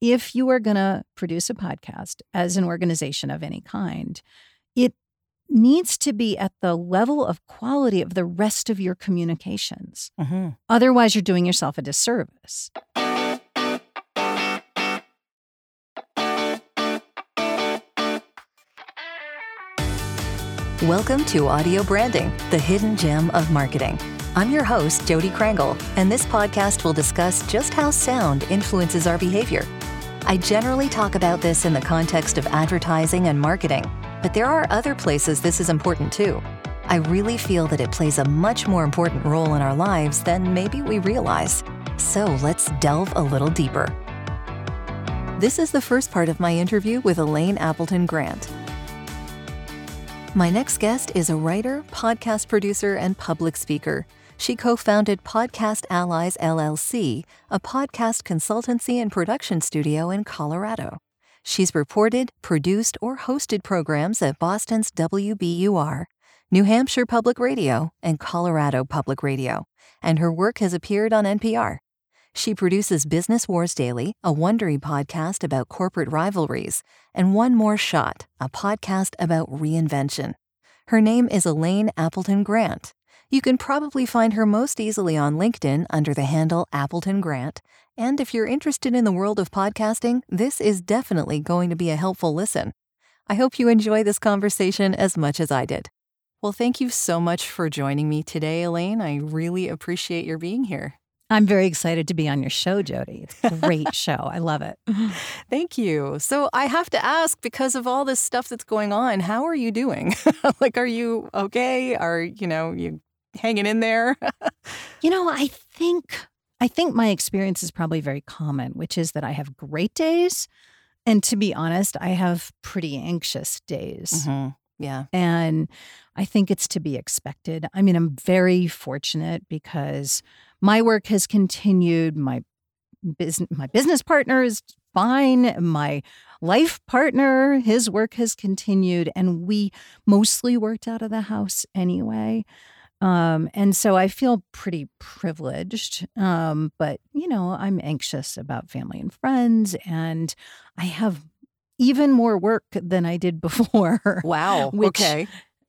if you are going to produce a podcast as an organization of any kind, it needs to be at the level of quality of the rest of your communications. Mm-hmm. Otherwise, you're doing yourself a disservice. Welcome to Audio Branding, the hidden gem of marketing. I'm your host, Jodi Krangle, and this podcast will discuss just how sound influences our behavior. I generally talk about this in the context of advertising and marketing, but there are other places this is important too. I really feel that it plays a much more important role in our lives than maybe we realize. So let's delve a little deeper. This is the first part of my interview with Elaine Appleton Grant. My next guest is a writer, podcast producer, and public speaker. She co founded Podcast Allies LLC, a podcast consultancy and production studio in Colorado. She's reported, produced, or hosted programs at Boston's WBUR, New Hampshire Public Radio, and Colorado Public Radio, and her work has appeared on NPR. She produces Business Wars Daily, a Wondery podcast about corporate rivalries, and One More Shot, a podcast about reinvention. Her name is Elaine Appleton Grant. You can probably find her most easily on LinkedIn under the handle Appleton Grant. And if you're interested in the world of podcasting, this is definitely going to be a helpful listen. I hope you enjoy this conversation as much as I did. Well, thank you so much for joining me today, Elaine. I really appreciate your being here. I'm very excited to be on your show, Jodi. It's a great show. I love it. Thank you. So I have to ask because of all this stuff that's going on, how are you doing? like are you okay? Are, you know, you hanging in there? you know, I think I think my experience is probably very common, which is that I have great days and to be honest, I have pretty anxious days. Mm-hmm. Yeah. And I think it's to be expected. I mean, I'm very fortunate because my work has continued. My business, my business partner is fine. My life partner, his work has continued, and we mostly worked out of the house anyway. Um, and so I feel pretty privileged. Um, but you know, I'm anxious about family and friends, and I have even more work than I did before. Wow. Which, okay.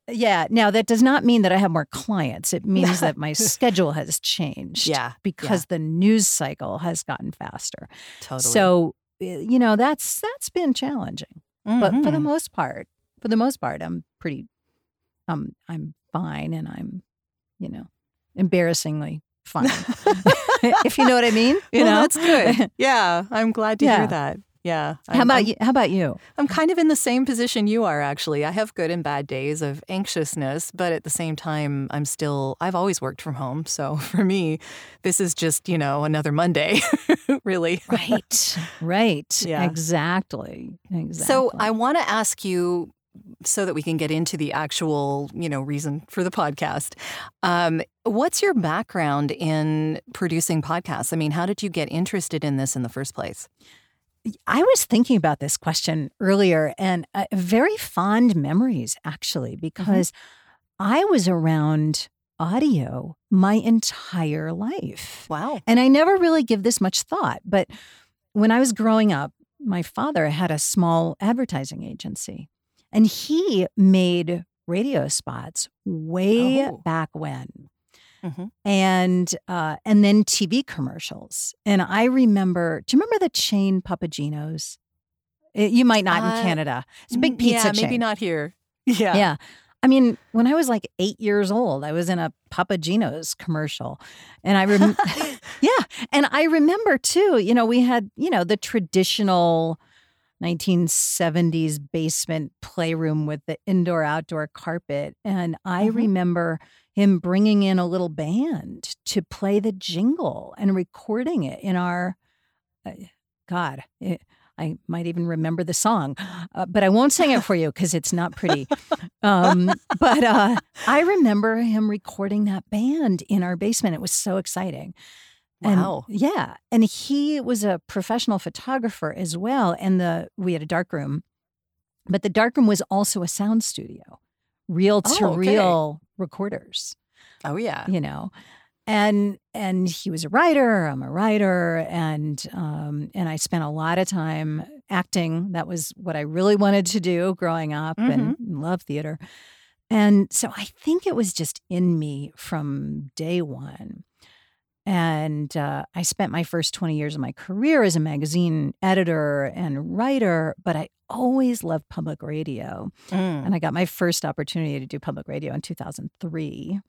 Yeah. Now, that does not mean that I have more clients. It means that my schedule has changed. Yeah. Because yeah. the news cycle has gotten faster. Totally. So, you know, that's that's been challenging. mm-hmm. But for the most part, for the most part, I'm pretty um I'm fine and I'm, you know, embarrassingly fine. if you know what I mean. You well, know? that's good. Yeah. I'm glad to Yeah. hear that. Yeah. How I'm- about I'm- you? How about you? I'm kind of in the same position you are, actually. I have good and bad days of anxiousness, but at the same time, I'm still, I've always worked from home. So for me, this is just, you know, another Monday, really. Right. right. Yeah. Exactly. Exactly. So I want to ask you so that we can get into the actual, you know, reason for the podcast. Um, what's your background in producing podcasts? I mean, how did you get interested in this in the first place? I was thinking about this question earlier and uh, very fond memories, actually, because I was around audio my entire life. Wow. And I never really give this much thought. But when I was growing up, my father had a small advertising agency and he made radio spots way Oh. back when Mhm. and uh, and then TV commercials. And I remember, do you remember the chain Papa Gino's? Eh, You might not Uh, in Canada. It's a big pizza yeah, chain. maybe not here. Yeah. Yeah. I mean, when I was like eight years old, I was in a Papa Gino's commercial, and I remember, yeah, and I remember too. You know, we had you know the traditional 1970s basement playroom with the indoor outdoor carpet, and I Mhm. remember him bringing in a little band to play the jingle and recording it in our. Uh, God, it, I might even remember the song, uh, but I won't sing it for you because it's not pretty. Um, but uh, I remember him recording that band in our basement. It was so exciting. And- Wow. yeah, and he was a professional photographer as well. And the we had a dark room, but the dark room was also a sound studio, real to Oh, okay. real recorders. Oh, yeah. You know, and and he was a writer. I'm a writer, and um, and I spent a lot of time acting. That was what I really wanted to do growing up, Mhm. and love theater. And so I think it was just in me from day one. And uh, I spent my first 20 years of my career as a magazine editor and writer, but I always loved public radio. Mm. And I got my first opportunity to do public radio in 2003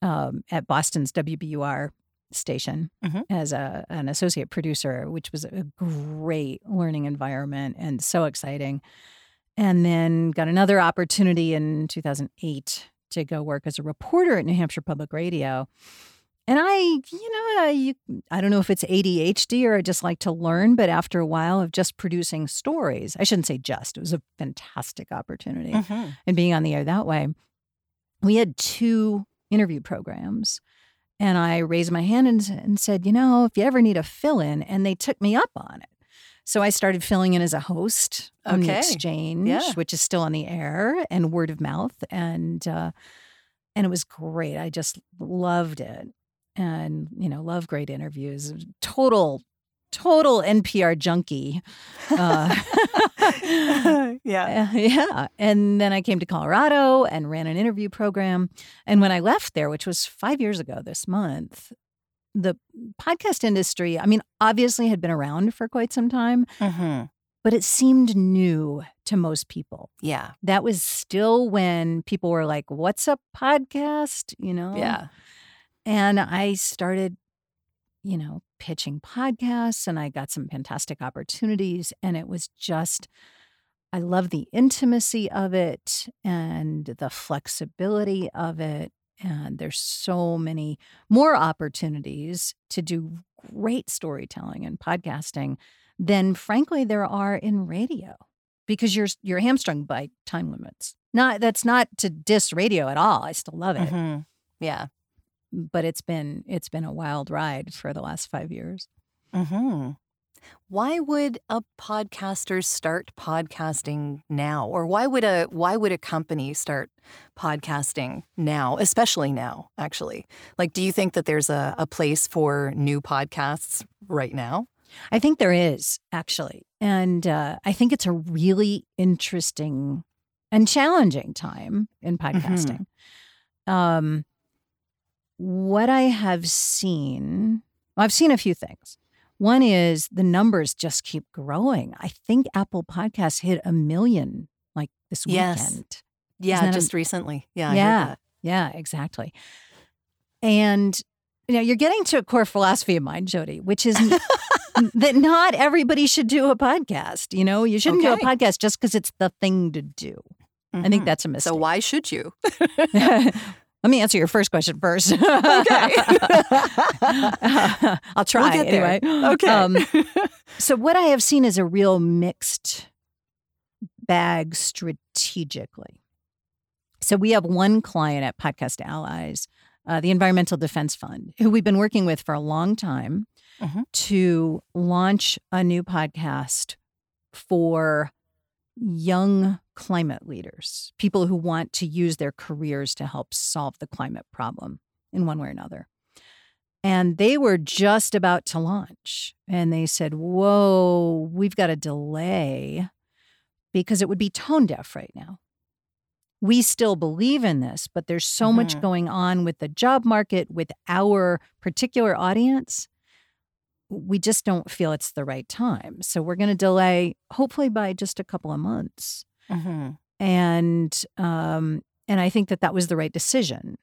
um, at Boston's WBUR station Mhm. as a, an associate producer, which was a great learning environment and so exciting. And then got another opportunity in 2008 to go work as a reporter at New Hampshire Public Radio. And I, you know, I, you, I don't know if it's ADHD or I just like to learn, but after a while of just producing stories, I shouldn't say just, it was a fantastic opportunity Mhm. and being on the air that way. We had two interview programs. And I raised my hand and, and said, you know, if you ever need a fill in, and they took me up on it. So I started filling in as a host on the exchange, Yeah. which is still on the air and word of mouth. And uh, and it was great. I just loved it. And, you know, love great interviews. Total, total NPR junkie. Uh, yeah. uh, yeah. And then I came to Colorado and ran an interview program. And when I left there, which was five years ago this month, the podcast industry, I mean, obviously had been around for quite some time, Mhm. but it seemed new to most people. Yeah. That was still when people were like, what's a podcast? You know? Yeah. And I started, you know, pitching podcasts and I got some fantastic opportunities. And it was just, I love the intimacy of it and the flexibility of it. And there's so many more opportunities to do great storytelling and podcasting than, frankly, there are in radio because you're you're hamstrung by time limits. Not that's not to diss radio at all. I still love it Mhm. Yeah. But it's been it's been a wild ride for the last five years. hmm Why would a podcaster start podcasting now, or why would a why would a company start podcasting now, especially now? Actually, like, do you think that there's a, a place for new podcasts right now? I think there is actually, and uh, I think it's a really interesting and challenging time in podcasting. Um, what I have seen, well, I've seen a few things. One is the numbers just keep growing. I think Apple Podcasts hit a million like this Yes. weekend. Yeah, just recently. Yeah, I Yeah. Yeah, exactly. And you know, you're getting to a core philosophy of mine, Jodi, which is that not everybody should do a podcast. You know, you shouldn't do a podcast just because it's the thing to do. I think Mhm. that's a mistake. so. Why should you? Let me answer your first question first. Okay. I'll try We'll get there. anyway. Okay. Um, so what I have seen is a real mixed bag strategically. So we have one client at Podcast Allies, uh, the Environmental Defense Fund, who we've been working with for a long time Mhm. to launch a new podcast for young climate leaders, people who want to use their careers to help solve the climate problem in one way or another. And they were just about to launch. And they said, Whoa, we've got a delay because it would be tone deaf right now. We still believe in this, but there's so much Mhm. going on with the job market, with our particular audience. We just don't feel it's the right time. So we're going to delay, hopefully by just a couple of months Mhm. and um, and I think that that was the right decision.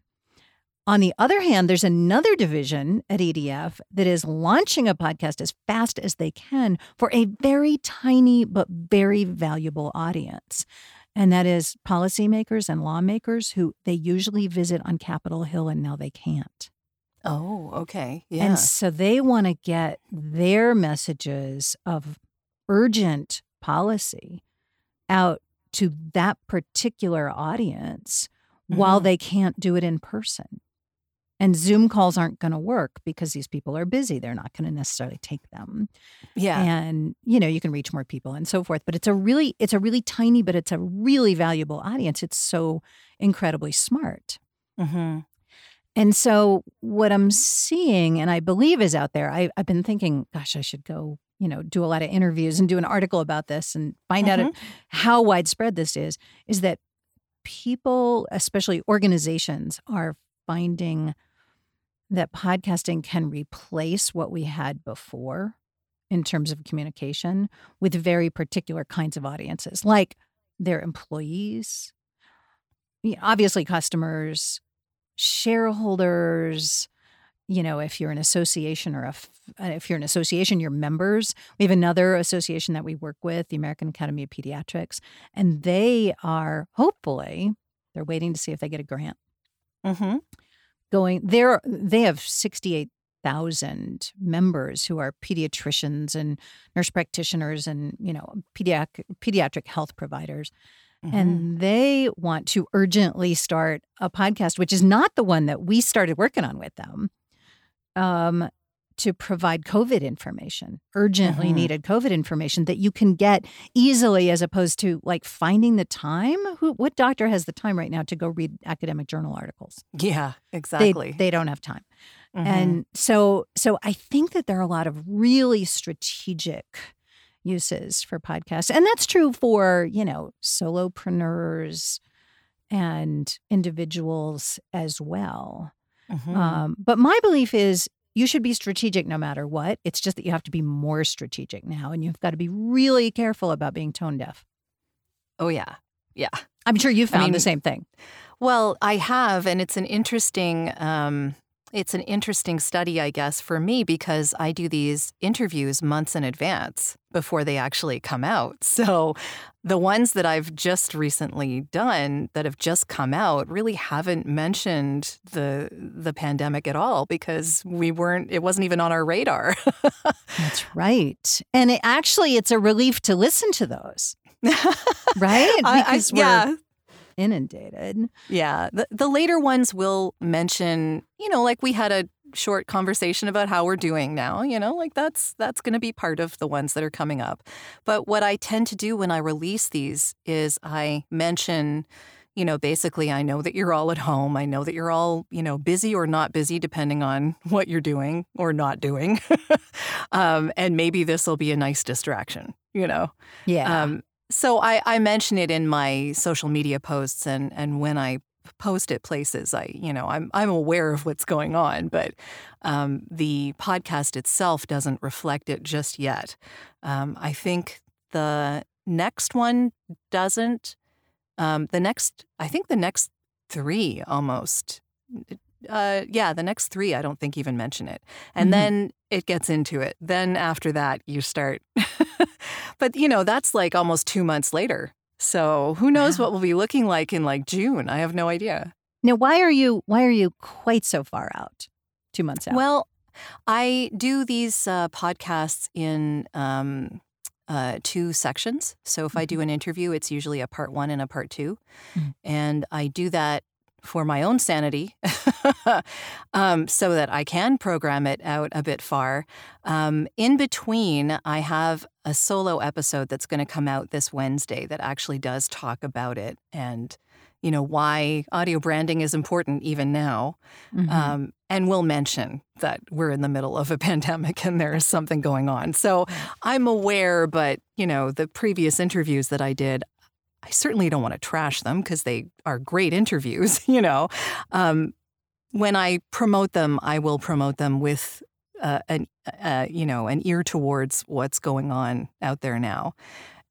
On the other hand, there's another division at EDF that is launching a podcast as fast as they can for a very tiny but very valuable audience. And that is policymakers and lawmakers who they usually visit on Capitol Hill and now they can't. Oh, okay. Yeah. And so they want to get their messages of urgent policy out to that particular audience while Mhm. they can't do it in person. And Zoom calls aren't going to work because these people are busy. They're not going to necessarily take them. yeah. And you know, you can reach more people and so forth, but it's a really it's a really tiny but it's a really valuable audience. It's so incredibly smart. hmm And so what I'm seeing and I believe is out there, I, have been thinking, gosh, I should go, you know, do a lot of interviews and do an article about this and find mm-hmm. out how widespread this is, is that people, especially organizations, are finding that podcasting can replace what we had before in terms of communication with very particular kinds of audiences, like their employees, obviously customers, shareholders. You know, if you're an association or a, uh, if you're an association, your members. We have another association that we work with, the American Academy of Pediatrics, and they are hopefully they're waiting to see if they get a grant. Mm-hmm. Going, they're they have sixty eight thousand members who are pediatricians and nurse practitioners and you know pediatric pediatric health providers mm-hmm. and they want to urgently start a podcast which is not the one that we started working on with them um, to provide COVID information, urgently mm-hmm. needed COVID information that you can get easily as opposed to like finding the time. Who, what doctor has the time right now to go read academic journal articles? Yeah, exactly. They, they don't have time. Mm-hmm. And so so I think that there are a lot of really strategic uses for podcasts. And that's true for, you know, solopreneurs and individuals as well. Mm-hmm. Um, but my belief is you should be strategic no matter what. It's just that you have to be more strategic now and you've got to be really careful about being tone deaf. Oh, yeah. Yeah. I'm sure you've found I mean, the same thing. Well, I have, and it's an interesting um, it's an interesting study, I guess, for me because I do these interviews months in advance before they actually come out. So the ones that I've just recently done that have just come out really haven't mentioned the the pandemic at all because we weren't it wasn't even on our radar. That's right. And it, actually it's a relief to listen to those. right? Because I, I, yeah inundated. Yeah. The, the later ones will mention, you know, like we had a short conversation about how we're doing now, you know, like that's that's going to be part of the ones that are coming up. But what I tend to do when I release these is I mention you know, basically, I know that you're all at home. I know that you're all, you know, busy or not busy, depending on what you're doing or not doing. um, and maybe this will be a nice distraction, you know? Yeah. Um, so I, I mention it in my social media posts and, and when I post it places, I you know I'm I'm aware of what's going on, but um, the podcast itself doesn't reflect it just yet. Um, I think the next one doesn't. Um, the next, I think the next three almost. Uh, yeah, the next three I don't think even mention it, and mm-hmm. then it gets into it. Then after that, you start but, you know, that's like almost two months later. So who knows wow. what we'll be looking like in like June? I have no idea. Now, why are you why are you quite so far out? Two months out. Well, I do these uh, podcasts in um, uh, two sections. So if. I do mm-hmm. an interview, it's usually a part one and a part 2 mm-hmm. and I do that for my own sanity um, so that I can program it out a bit far. Um, in between, I have a solo episode that's going to come out this Wednesday that actually does talk about it and you know why audio branding is important even now mm-hmm. um, and we'll mention that we're in the middle of a pandemic and there is something going on so i'm aware but you know the previous interviews that i did I certainly don't want to trash them because they are great interviews, you know. Um, when I promote them, I will promote them with uh, an uh, you know an ear towards what's going on out there now,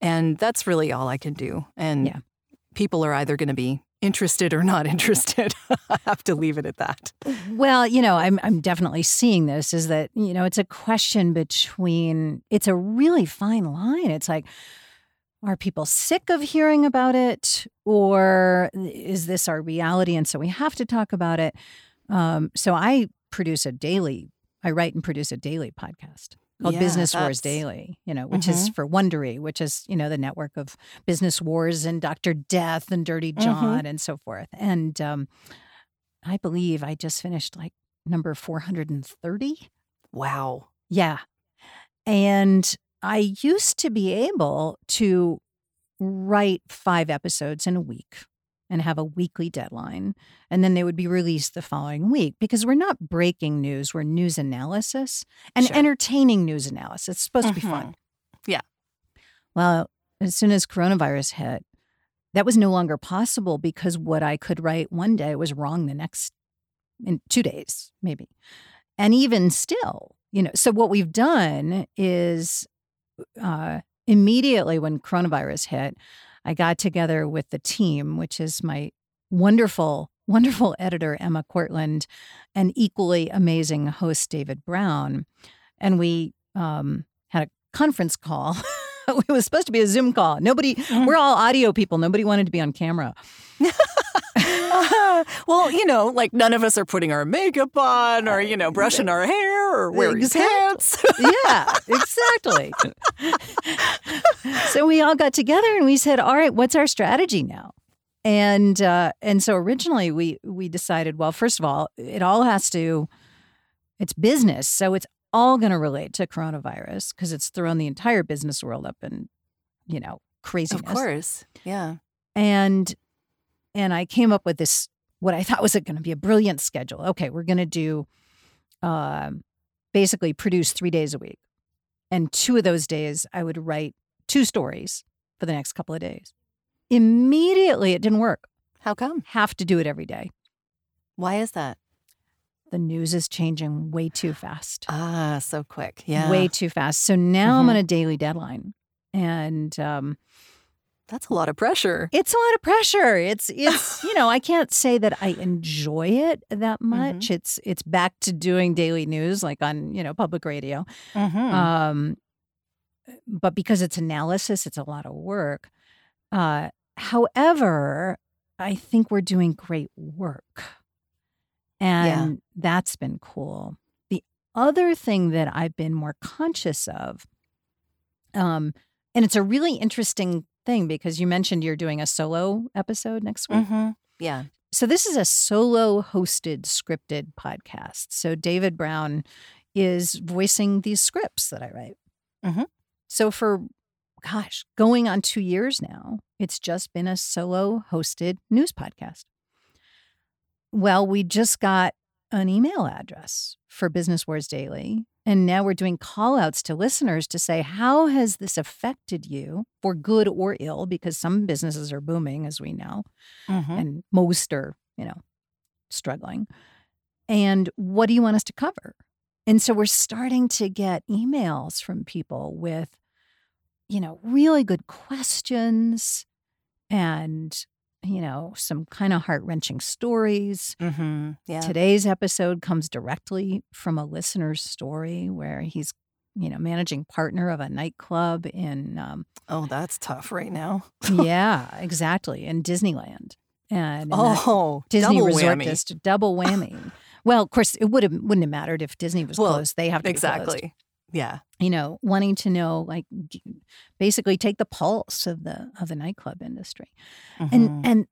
and that's really all I can do. And yeah. people are either going to be interested or not interested. I have to leave it at that. Well, you know, I'm I'm definitely seeing this is that, you know, it's a question between it's a really fine line. It's like are people sick of hearing about it or is this our reality and so we have to talk about it um, so i produce a daily i write and produce a daily podcast called yeah, business wars daily you know which mm-hmm. is for wondery which is you know the network of business wars and dr death and dirty mm-hmm. john mm-hmm. and so forth and um, i believe i just finished like number 430 wow yeah and I used to be able to write five episodes in a week and have a weekly deadline. And then they would be released the following week because we're not breaking news, we're news analysis and Sure. entertaining news analysis. It's supposed to be fun. Mhm. Yeah. Well, as soon as coronavirus hit, that was no longer possible because what I could write one day was wrong the next in two days, maybe. And even still, you know, so what we've done is uh, immediately when coronavirus hit, I got together with the team, which is my wonderful, wonderful editor, Emma Cortland, and equally amazing host, David Brown. And we um, had a conference call. it was supposed to be a Zoom call. Nobody, we're all audio people. Nobody wanted to be on camera. well, you know, like none of us are putting our makeup on or, you know, brushing our hair or wearing Exactly. pants. yeah, exactly. so we all got together and we said, "All right, what's our strategy now?" And uh, and so originally we we decided, well, first of all, it all has to, it's business, so it's all going to relate to coronavirus because it's thrown the entire business world up in, you know, craziness. of course. Yeah. and and I came up with this what I thought was going to be a brilliant schedule. Okay, we're going to do um, basically produce three days a week, and two of those days I would write two stories for the next couple of days. Immediately, it didn't work. How come? Have to do it every day. Why is that? The news is changing way too fast. Ah, so quick. Yeah. Way too fast. So now I'm Mhm. on a daily deadline. And um, That's a lot of pressure. it's a lot of pressure. It's it's you know I can't say that I enjoy it that much. It's it's back to doing daily news like on you know public radio. Mm-hmm. Um, but because it's analysis, it's a lot of work. Uh, however, I think we're doing great work, and that's been cool. The other thing that I've been more conscious of, um, and it's a really interesting thing because you mentioned you're doing a solo episode next week. mm-hmm. Yeah. So this is a solo hosted scripted podcast. So David Brown is voicing these scripts that I write. Mhm. So for gosh, going on 2 years now, it's just been a solo hosted news podcast. Well, we just got an email address for Business Wars Daily. And now we're doing call outs to listeners to say, how has this affected you for good or ill? Because some businesses are booming, as we know Mm-hmm. and most are, you know, struggling. And what do you want us to cover? And so we're starting to get emails from people with, you know, really good questions and, you know, some kind of heart wrenching stories. Mm-hmm. Yeah. Today's episode comes directly from a listener's story where he's, you know, managing partner of a nightclub in um, Oh, that's tough right now. yeah, exactly. In Disneyland. And Oh, Disney Resort whammy. District, double whammy. well, of course, it would have wouldn't have mattered if Disney was Well, closed. They have to. Exactly. Yeah. You know, wanting to know, like, basically take the pulse of the of the nightclub industry, Mhm. and and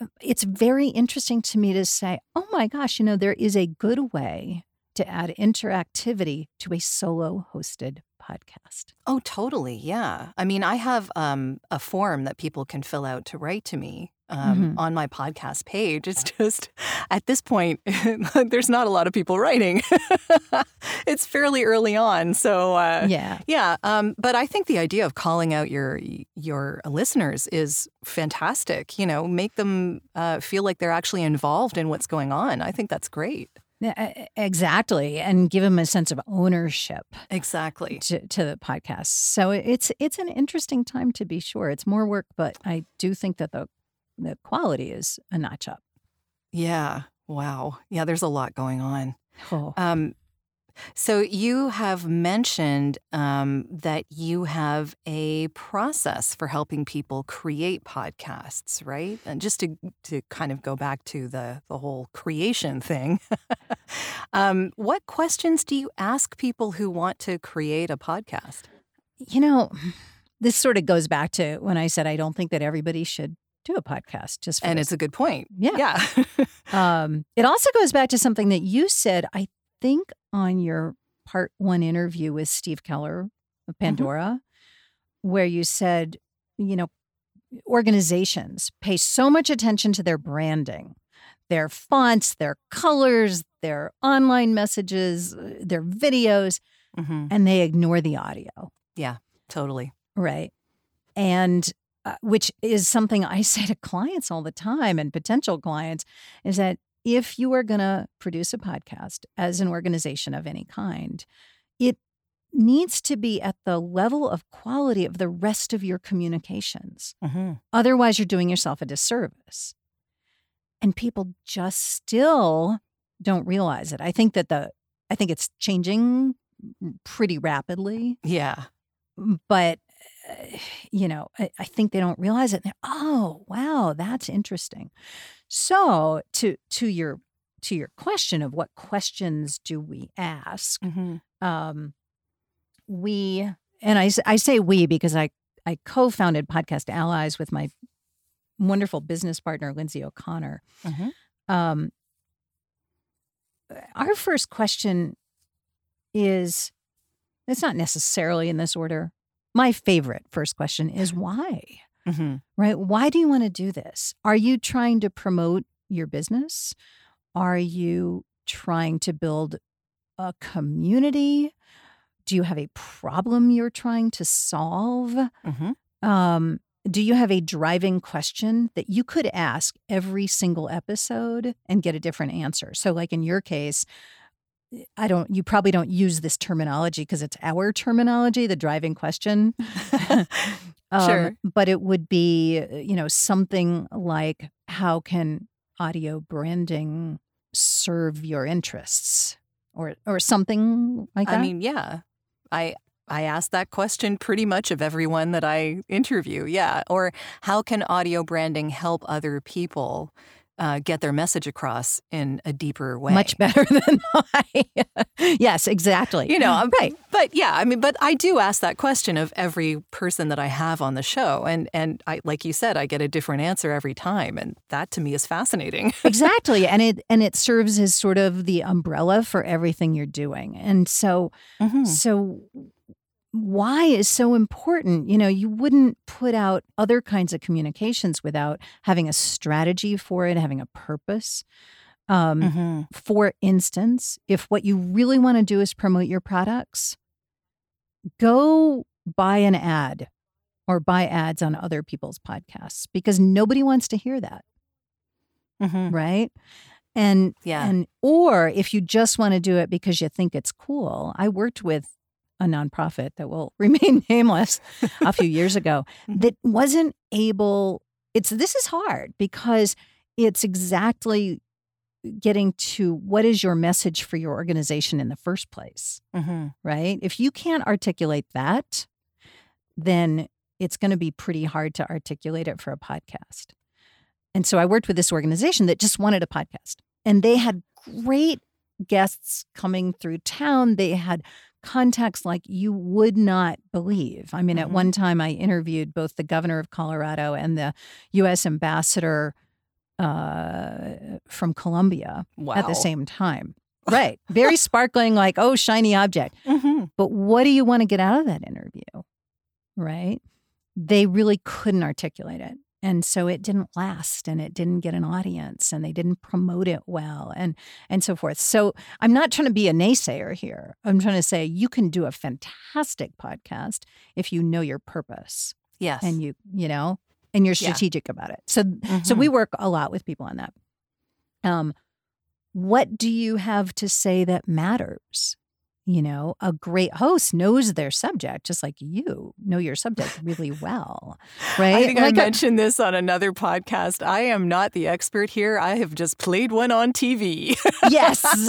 uh, it's very interesting to me to say, oh my gosh, you know, there is a good way to add interactivity to a solo hosted podcast. Oh, totally. Yeah. I mean, I have um, a form that people can fill out to write to me um, Mhm. on my podcast page. It's just at this point, there's not a lot of people writing. it's fairly early on, so uh, yeah, yeah. Um, but I think the idea of calling out your your listeners is fantastic. You know, make them uh, feel like they're actually involved in what's going on. I think that's great. Yeah, exactly, and give them a sense of ownership. Exactly. to, to the podcast. So it's it's an interesting time to be sure. It's more work, but I do think that the the quality is a notch up. Yeah. Wow. Yeah. There's a lot going on. Oh, Um, so you have mentioned um, that you have a process for helping people create podcasts, right? And just to to kind of go back to the the whole creation thing, um, what questions do you ask people who want to create a podcast? you know, this sort of goes back to when I said I don't think that everybody should do a podcast. Just for And this. it's a good point. Yeah. Yeah. Um, it also goes back to something that you said, I think, on your part one interview with Steve Keller of Pandora, where you said, you know, organizations pay so much attention to their branding, their fonts, their colors, their online messages, uh, their videos, hmm and they ignore the audio. Yeah, totally. Right. And uh, which is something I say to clients all the time and potential clients is that if you are going to produce a podcast as an organization of any kind, it needs to be at the level of quality of the rest of your communications. hmm Otherwise, you're doing yourself a disservice. And people just still don't realize it. I think that the, I think it's changing pretty rapidly Yeah. but uh, you know I, I think they don't realize it oh wow that's interesting so to to your to your question of what questions do we ask hmm um we and I say we because i i co-founded podcast allies with my wonderful business partner lindsay o'connor hmm um, our first question is it's not necessarily in this order. My favorite first question is why? hmm Right? Why do you want to do this? Are you trying to promote your business? Are you trying to build a community? Do you have a problem you're trying to solve? hmm Um, do you have a driving question that you could ask every single episode and get a different answer? So, like in your case, I don't, you probably don't use this terminology because it's our terminology, the driving question. Um, Sure. But it would be, you know, something like how can audio branding serve your interests or, or something like that? I mean, yeah. I I ask that question pretty much of everyone that I interview. Yeah. Or how can audio branding help other people uh, get their message across in a deeper way? much better than I. yes, exactly. You know, right. But yeah, I mean, but I do ask that question of every person that I have on the show, and and I, like you said, I get a different answer every time, and that to me is fascinating. exactly and it and it serves as sort of the umbrella for everything you're doing and so Mhm. so why is so important you know you wouldn't put out other kinds of communications without having a strategy for it having a purpose um, Mhm. for instance if what you really want to do is promote your products go buy an ad or buy ads on other people's podcasts because nobody wants to hear that Mhm. right and Yeah. and or if you just want to do it because you think it's cool i worked with a nonprofit that will remain nameless a few years ago Mhm. that wasn't able it's this is hard because it's exactly getting to what is your message for your organization in the first place Mhm. right if you can't articulate that then it's going to be pretty hard to articulate it for a podcast and so I worked with this organization that just wanted a podcast. And they had great guests coming through town. They had contacts like you would not believe. I mean, at Mhm. one time I interviewed both the governor of Colorado and the US ambassador uh, from Colombia Wow. at the same time. Right. Very sparkling, like, oh, shiny object. Mhm. But what do you want to get out of that interview? Right? They really couldn't articulate it. And so it didn't last and it didn't get an audience and they didn't promote it well and and so forth. So I'm not trying to be a naysayer here. I'm trying to say you can do a fantastic podcast if you know your purpose Yes. and you, you know, and you're Yeah. strategic about it. So so Mhm. we work a lot with people on that. Um, what do you have to say that matters? You know, a great host knows their subject, just like you know your subject really well, right? I think Like I a- mentioned this on another podcast. I am not the expert here. I have just played one on TV. yes,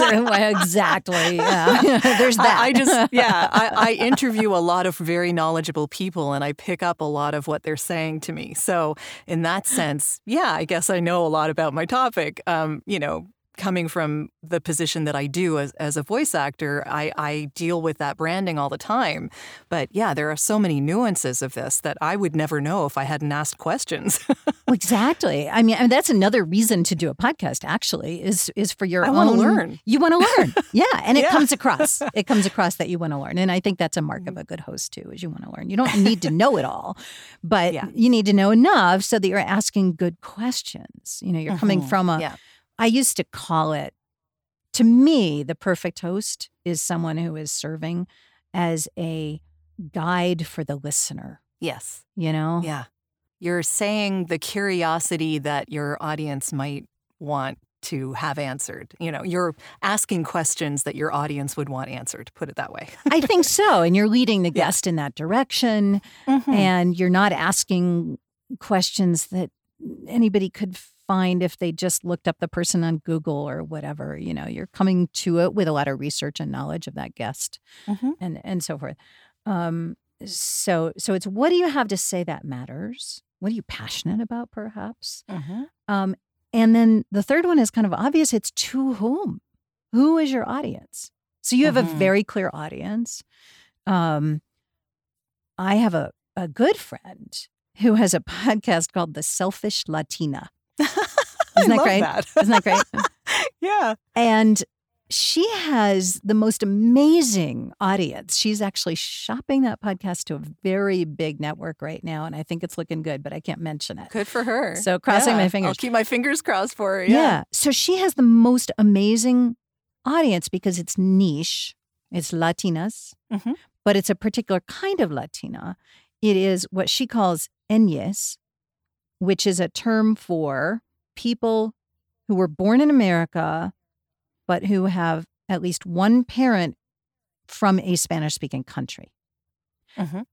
exactly. Yeah. There's that. I, I just, yeah, I, I interview a lot of very knowledgeable people and I pick up a lot of what they're saying to me. So, in that sense, yeah, I guess I know a lot about my topic. Um, you know, coming from the position that I do as, as a voice actor, I, I deal with that branding all the time. But yeah, there are so many nuances of this that I would never know if I hadn't asked questions. well, exactly. I mean, that's another reason to do a podcast. Actually, is is for your I own. want to learn. You want to learn, yeah, and it Yeah. comes across. It comes across that you want to learn, and I think that's a mark of a good host too. Is you want to learn. You don't need to know it all, but Yeah. you need to know enough so that you're asking good questions. You know, you're coming Mhm. from a. Yeah. I used to call it, to me, the perfect host is someone who is serving as a guide for the listener, Yes. you know? Yeah. You're saying the curiosity that your audience might want to have answered. You know, you're asking questions that your audience would want answered, put it that way. I think so. And you're leading the Yeah. guest in that direction, Mm-hmm. and you're not asking questions that anybody could find if they just looked up the person on Google or whatever. You know, you're coming to it with a lot of research and knowledge of that guest. Mhm. and and so forth. Um, so so it's what do you have to say that matters? What are you passionate about, perhaps? Mm-hmm. Um, and then the third one is kind of obvious. It's to whom? Who is your audience? So you have a Mhm. very clear audience. Um, I have a a good friend who has a podcast called The Selfish Latina. Isn't that great? Isn't that great? yeah. And she has the most amazing audience. She's actually shopping that podcast to a very big network right now. And I think it's looking good, but I can't mention it. Good for her. So crossing my fingers. I'll keep my fingers crossed for her. Yeah. Yeah. So she has the most amazing audience because it's niche, it's Latinas, Mhm. but it's a particular kind of Latina. It is what she calls enyes, which is a term for people who were born in America, but who have at least one parent from a Spanish speaking country. Mhm.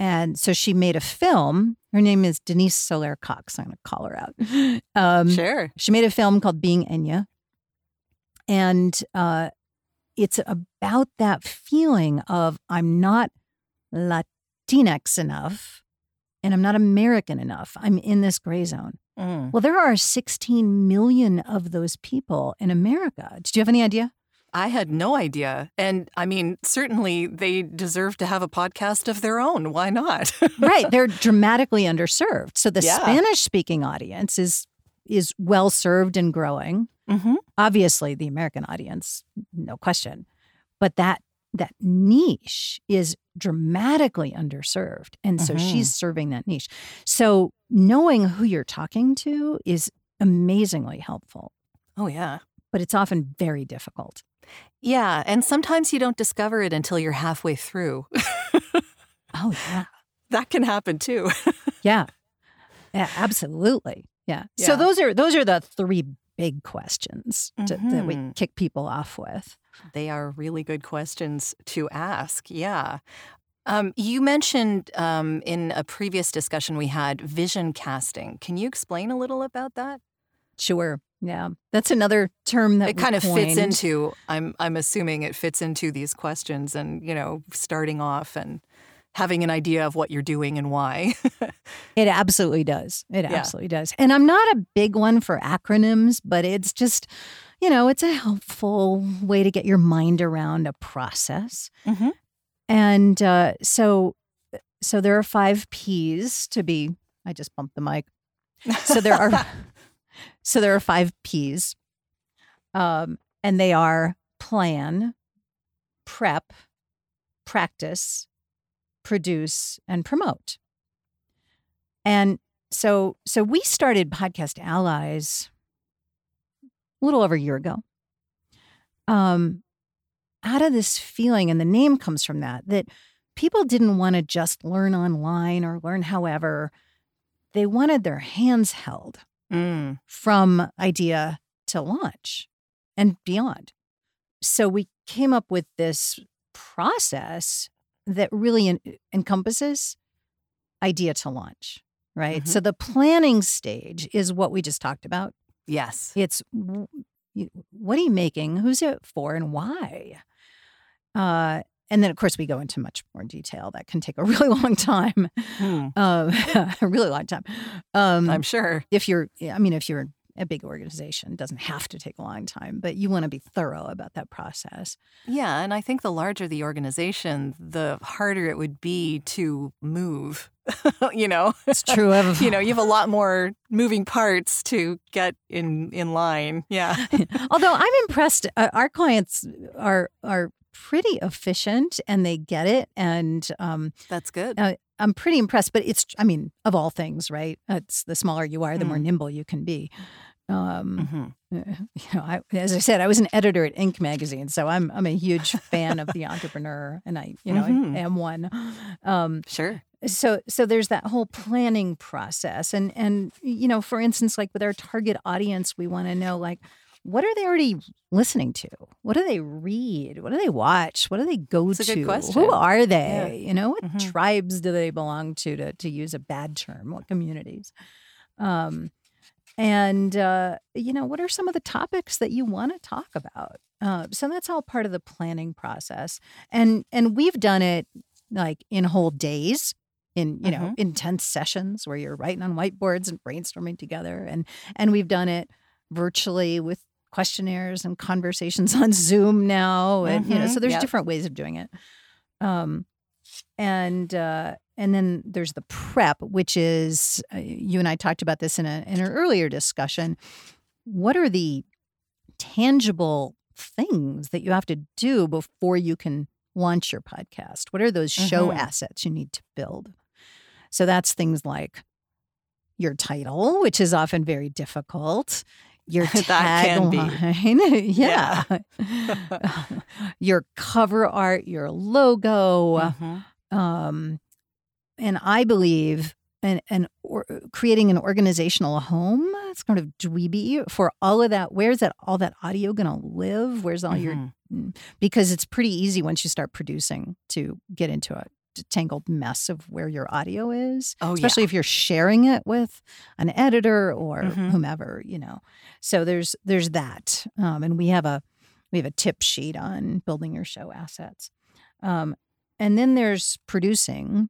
And so she made a film. Her name is Denise Soler Cox. I'm going to call her out. Um, Sure. she made a film called Being Enye. And uh, it's about that feeling of I'm not Latinx enough and I'm not American enough. I'm in this gray zone. Mm. Well, there are 16 million of those people in America. Did you have any idea? I had no idea. And I mean, certainly they deserve to have a podcast of their own. Why not? right. They're dramatically underserved. So the Yeah. Spanish speaking audience is is well served and growing. mm-hmm. obviously the American audience, no question, but that that niche is dramatically underserved, and so Mhm. she's serving that niche. So knowing who you're talking to is amazingly helpful, Oh, yeah. but it's often very difficult. Yeah. And sometimes you don't discover it until you're halfway through. Oh yeah, that can happen too. yeah, yeah absolutely, yeah. So those are those are the three big questions to, that we Mhm. kick people off with. They are really good questions to ask. Yeah. Um, you mentioned um, in a previous discussion we had vision casting. Can you explain a little about that? Sure, yeah, that's another term that It kind of fits into. I'm I'm assuming it fits into these questions, and you know, starting off and having an idea of what you're doing and why. It absolutely does. It Yeah. absolutely does. And I'm not a big one for acronyms, but it's just, you know, it's a helpful way to get your mind around a process. Mhm. And uh, so, so there are five P's to be. I just bumped the mic. So there are, so there are five P's, um, and they are plan, prep, practice, produce, and promote. And so so we started podcast allies a little over a year ago. Um out of this feeling and the name comes from that that people didn't want to just learn online or learn however they wanted their hands held Mm. from idea to launch and beyond. So we came up with this process that really en- encompasses idea to launch, right? So the planning stage is what we just talked about. Yes. It's what are you making? Who's it for and why? Uh, and then, of course, we go into much more detail. That can take a really long time, Hmm. um, a really long time. Um, I'm sure. if you're, I mean, if you're a big organization. It doesn't have to take a long time, but you want to be thorough about that process. Yeah, and I think the larger the organization, the harder it would be to move. you know, it's true. Of, you know, you have a lot more moving parts to get in in line. Yeah. Although I'm impressed, uh, our clients are are pretty efficient and they get it, and um, that's good. Uh, I'm pretty impressed. But it's, I mean, of all things, right? It's the smaller you are, the mm. more nimble you can be. Um, mm-hmm. You know, I, as I said, I was an editor at Inc. magazine, so I'm I'm a huge fan of the entrepreneur, and I, you know, mm-hmm. I am one. Um, sure. So so there's that whole planning process, and and you know, for instance, like with our target audience, we want to know like what are they already listening to? What do they read? What do they watch? What do they go That's to? Who are they? Yeah. You know, what mm-hmm. tribes do they belong to, to? To use a bad term, what communities? Um, and uh, you know, what are some of the topics that you want to talk about? Uh, so that's all part of the planning process, and and we've done it like in whole days in you know mm-hmm. intense sessions where you're writing on whiteboards and brainstorming together and and we've done it virtually with questionnaires and conversations on Zoom now, and mm-hmm. you know, so there's yep. different ways of doing it. Um, and uh, and then there's the prep, which is uh, you and I talked about this in a in an earlier discussion. What are the tangible things that you have to do before you can launch your podcast? What are those show mm-hmm. assets you need to build? So that's things like your title, which is often very difficult your tagline, yeah, yeah. your cover art, your logo, mm-hmm. um, and I believe and and or, creating an organizational home. It's kind of dweeby for all of that. Where's that all that audio going to live? Where's all mm-hmm. your mm, because it's pretty easy once you start producing to get into a tangled mess of where your audio is. Oh, especially yeah. if you're sharing it with an editor or mm-hmm. whomever, you know. So there's there's that, um, and we have a we have a tip sheet on building your show assets, um, and then there's producing,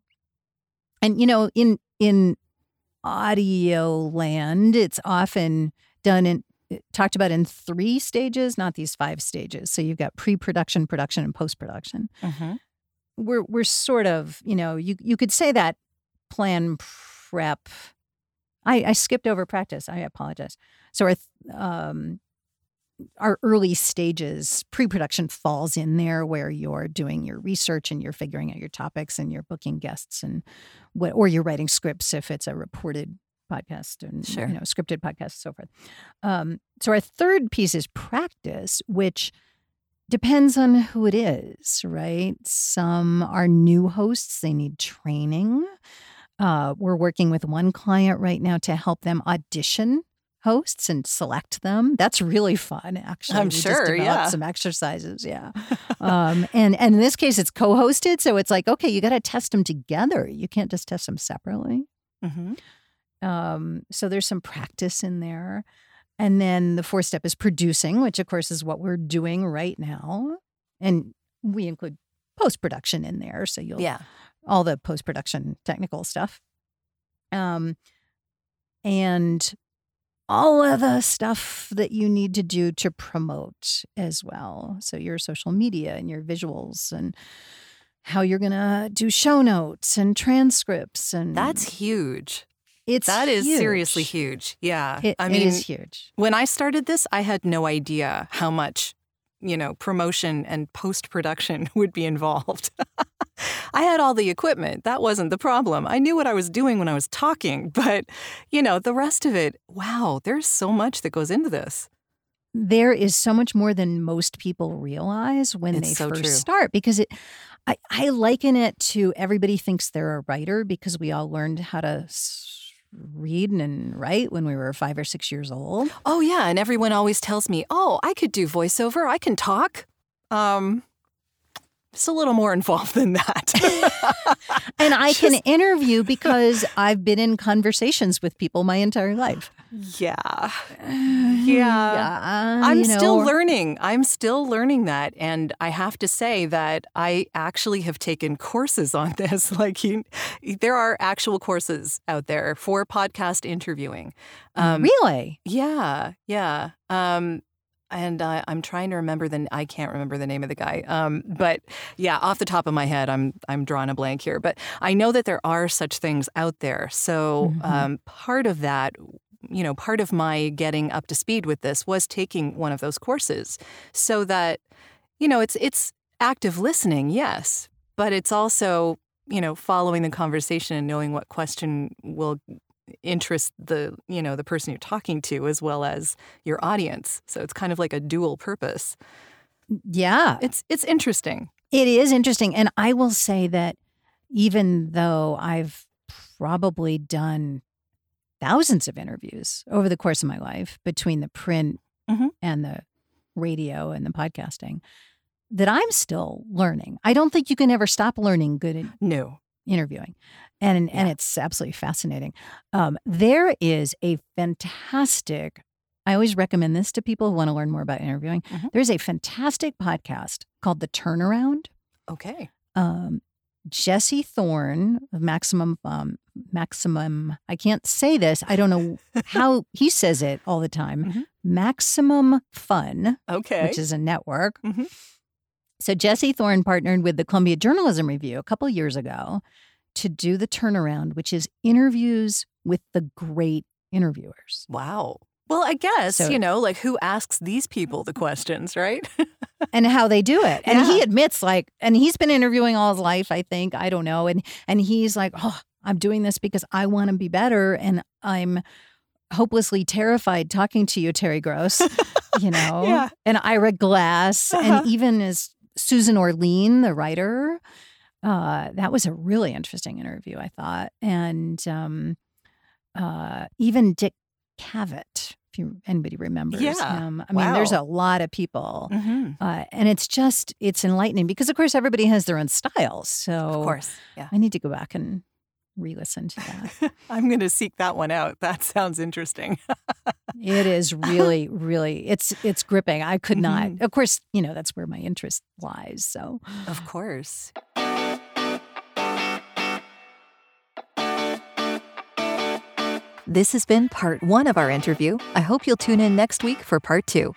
and you know in in audio land, it's often done in talked about in three stages, not these five stages. So you've got pre-production, production, and post-production. Mm-hmm we're we're sort of you know you you could say that plan prep. I, I skipped over practice. I apologize. So our um, our early stages pre-production falls in there where you're doing your research and you're figuring out your topics and you're booking guests and what or you're writing scripts if it's a reported podcast and sure. you know scripted podcast and so forth. Um, so our third piece is practice, which Depends on who it is, right? Some are new hosts, they need training. Uh, we're working with one client right now to help them audition hosts and select them. That's really fun, actually. I'm we sure. yeah. Some exercises. Yeah. um, and and in this case, it's co-hosted, so it's like okay, you got to test them together. You can't just test them separately. Mm-hmm. Um, so there's some practice in there. And then the fourth step is producing, which of course is what we're doing right now. And we include post production in there. So you'll, yeah, all the post production technical stuff. Um, and all of the stuff that you need to do to promote as well. So your social media and your visuals and how you're going to do show notes and transcripts and That's huge. It's that is huge. seriously huge. Yeah. It, I mean, it is huge. When I started this, I had no idea how much, you know, promotion and post production would be involved. I had all the equipment. That wasn't the problem. I knew what I was doing when I was talking, but, you know, the rest of it, wow, there's so much that goes into this. There is so much more than most people realize when it's they so first true. start because it I, I liken it to everybody thinks they're a writer because we all learned how to read and write when we were five or six years old. Oh yeah, and everyone always tells me, "Oh, I could do voiceover. I can talk." Um, it's a little more involved than that. and I can interview because I've been in conversations with people my entire life. Yeah. Yeah. yeah I'm you know, still learning. I'm still learning that. And I have to say that I actually have taken courses on this. Like, you, there are actual courses out there for podcast interviewing. Um, really? Yeah. Yeah. Um, and uh, I'm trying to remember the I can't remember the name of the guy. Um, but yeah, off the top of my head, I'm I'm drawing a blank here. But I know that there are such things out there. So mm-hmm. um, part of that, you know, part of my getting up to speed with this was taking one of those courses, so that you know it's it's active listening, yes, but it's also you know following the conversation and knowing what question will interest the you know the person you're talking to as well as your audience. So it's kind of like a dual purpose. Yeah. It's it's interesting. It is interesting. And i will say that even though i've probably done thousands of interviews over the course of my life between the print mm-hmm. and the radio and the podcasting that i'm still learning. I don't think you can ever stop learning good in- no. interviewing and yeah. and it's absolutely fascinating. Um, there is a fantastic. I always recommend this to people who want to learn more about interviewing. Mm-hmm. There's a fantastic podcast called The Turnaround. Okay. Um, Jesse Thorn of Maximum um, Maximum. I can't say this. I don't know how he says it all the time. Mm-hmm. Maximum Fun. Okay. Which is a network. Mm-hmm. So Jesse Thorn partnered with the Columbia Journalism Review a couple years ago to do the turnaround, which is interviews with the great interviewers. Wow. Well, I guess, so, you know, like who asks these people the questions, right? and how they do it. And yeah. he admits like and he's been interviewing all his life, I think, I don't know. And and he's like, "Oh, I'm doing this because I want to be better and I'm hopelessly terrified talking to you, Terry Gross, you know, yeah. and Ira Glass uh-huh. and even as Susan Orlean, the writer, uh, that was a really interesting interview, I thought. And um, uh, even Dick Cavett, if you, anybody remembers yeah. him. I mean, there's a lot of people. Mm-hmm. Uh, and it's just, it's enlightening because, of course, everybody has their own styles. So, of course, yeah. I need to go back and re-listen to that. I'm going to seek that one out. That sounds interesting. it is really, really. It's it's gripping. I could mm-hmm. not. Of course, you know that's where my interest lies. So, of course. This has been part one of our interview. I hope you'll tune in next week for part two.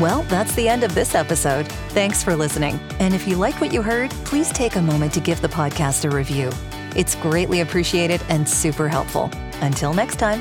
Well, that's the end of this episode. Thanks for listening. And if you like what you heard, please take a moment to give the podcast a review. It's greatly appreciated and super helpful. Until next time.